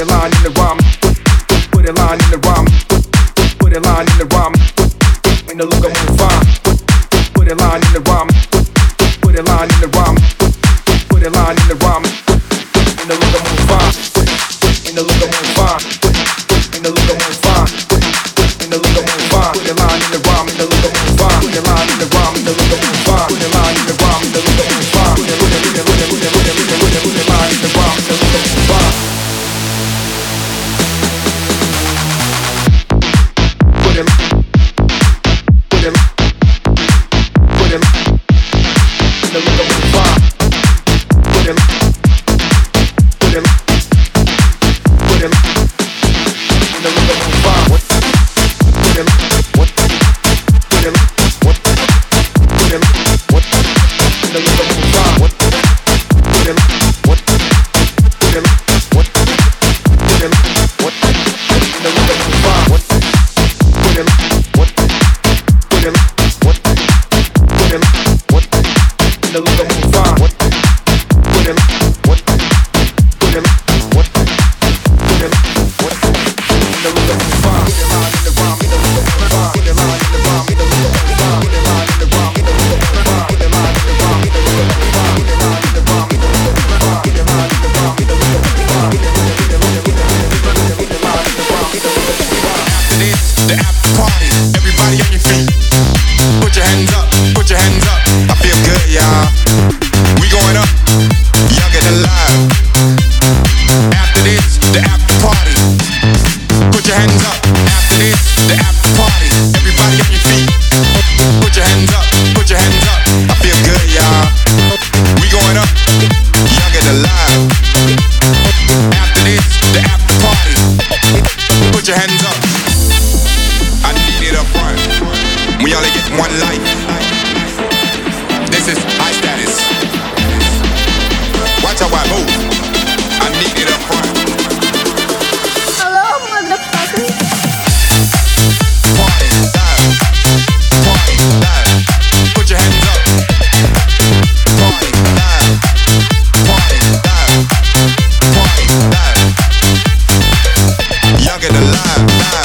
a line in the rhyme. Put, put, put a line in the rhyme. Put, put, put a line in the rhyme. Put, put, in the look I'm fine. one life. This is high status. Watch how I move. I need it up front. Hello, motherfucker. Party. Party. Put your hands up. Party. Party. Party alive.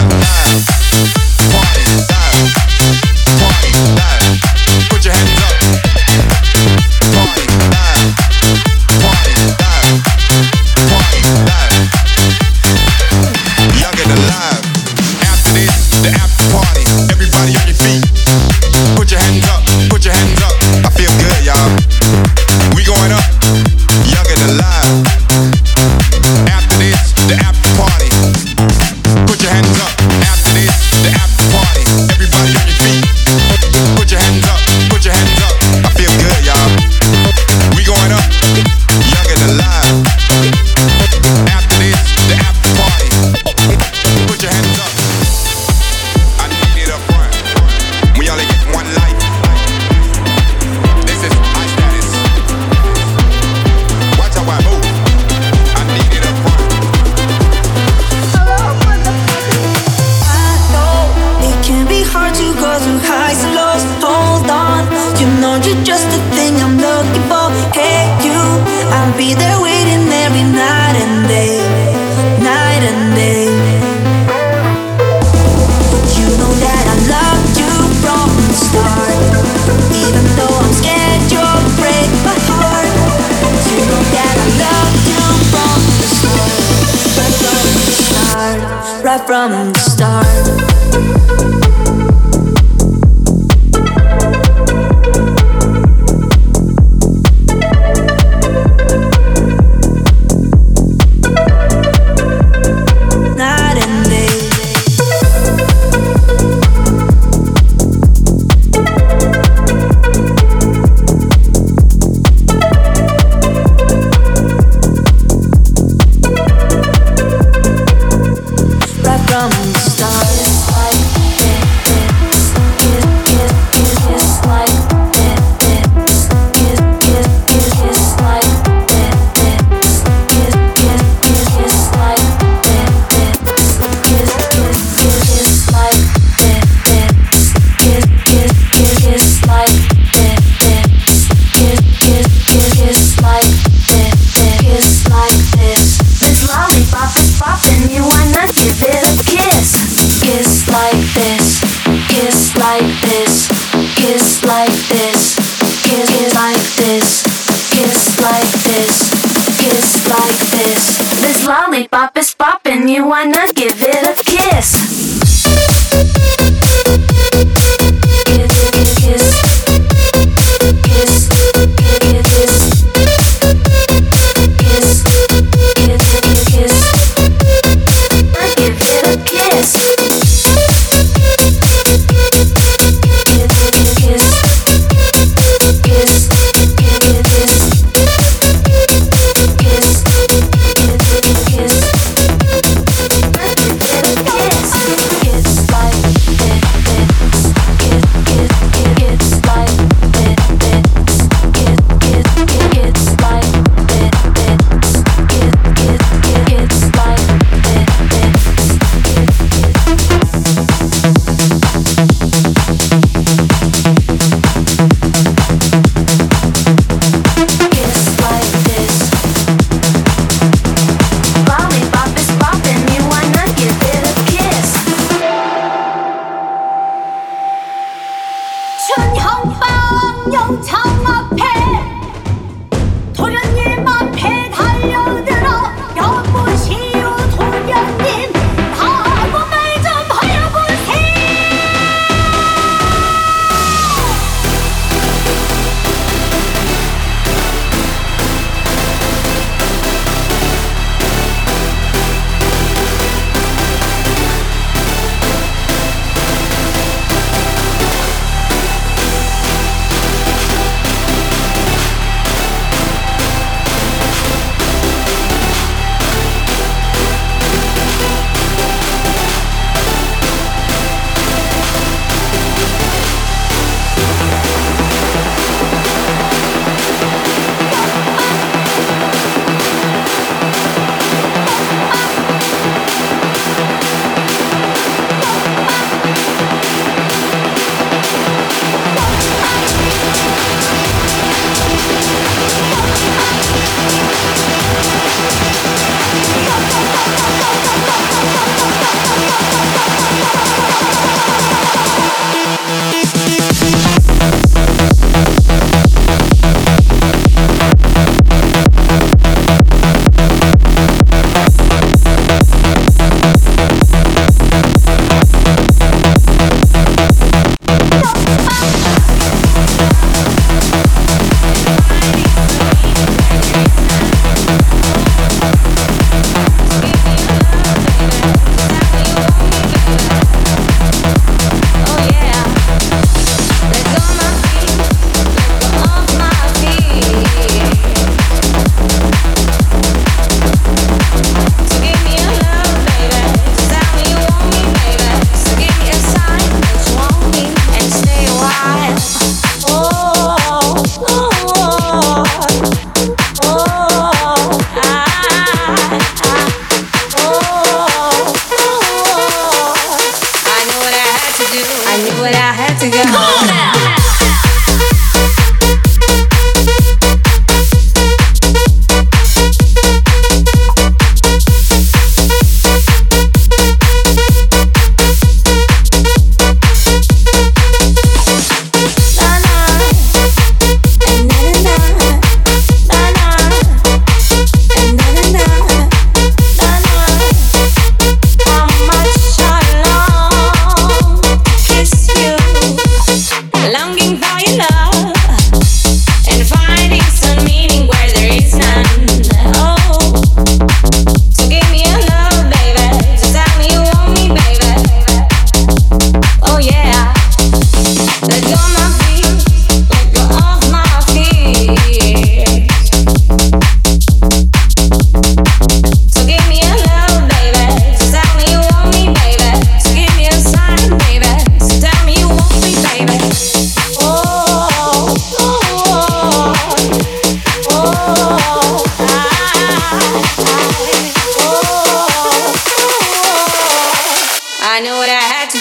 from the start. Lollipop is hometown.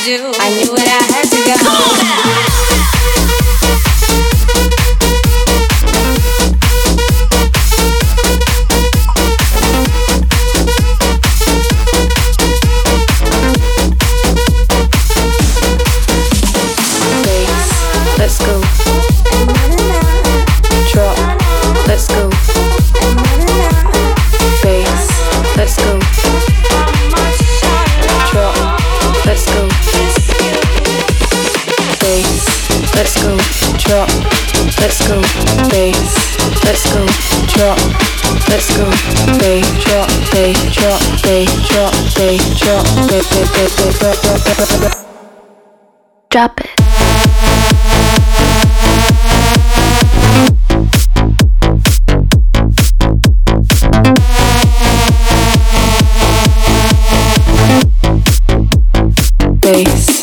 Do. I knew Let's go, they drop, they drop, they drop, they drop, they they they drop, drop, drop. Drop it. Bass.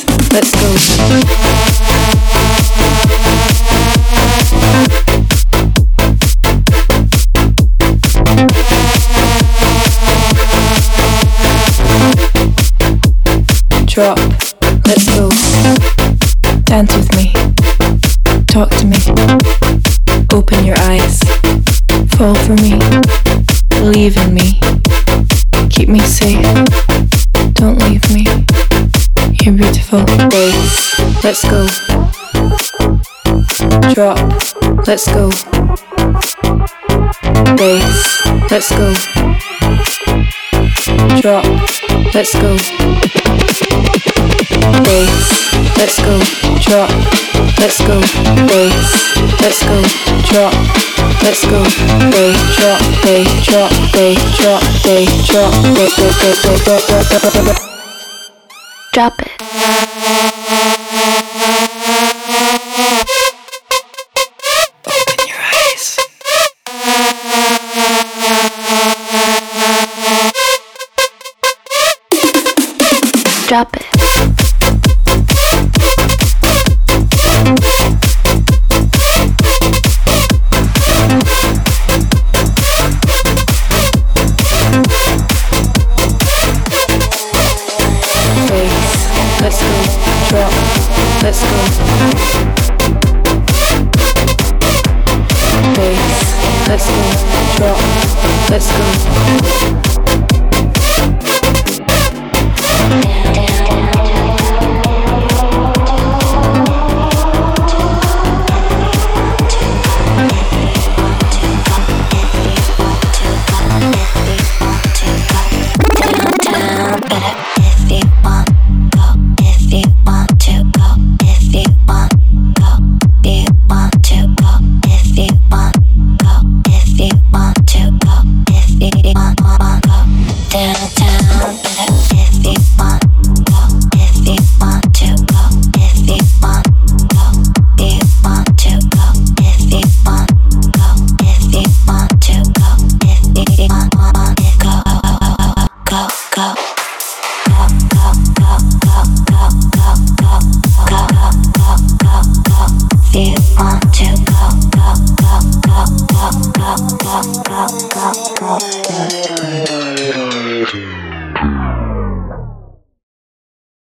drop, let's go. Dance with me, talk to me, open your eyes, fall for me, believe in me, keep me safe, don't leave me. You're beautiful, bass, let's go. Drop, let's go. Bass, let's go. Drop, let's go bass, let's go, drop, let's go, bass, let's go, drop, let's go, bass, drop, bass, drop, bass, drop, bass, drop, drop, drop, drop, drop, drop, drop, drop, drop, Let's go. Bass. Let's go. Drop. Let's go.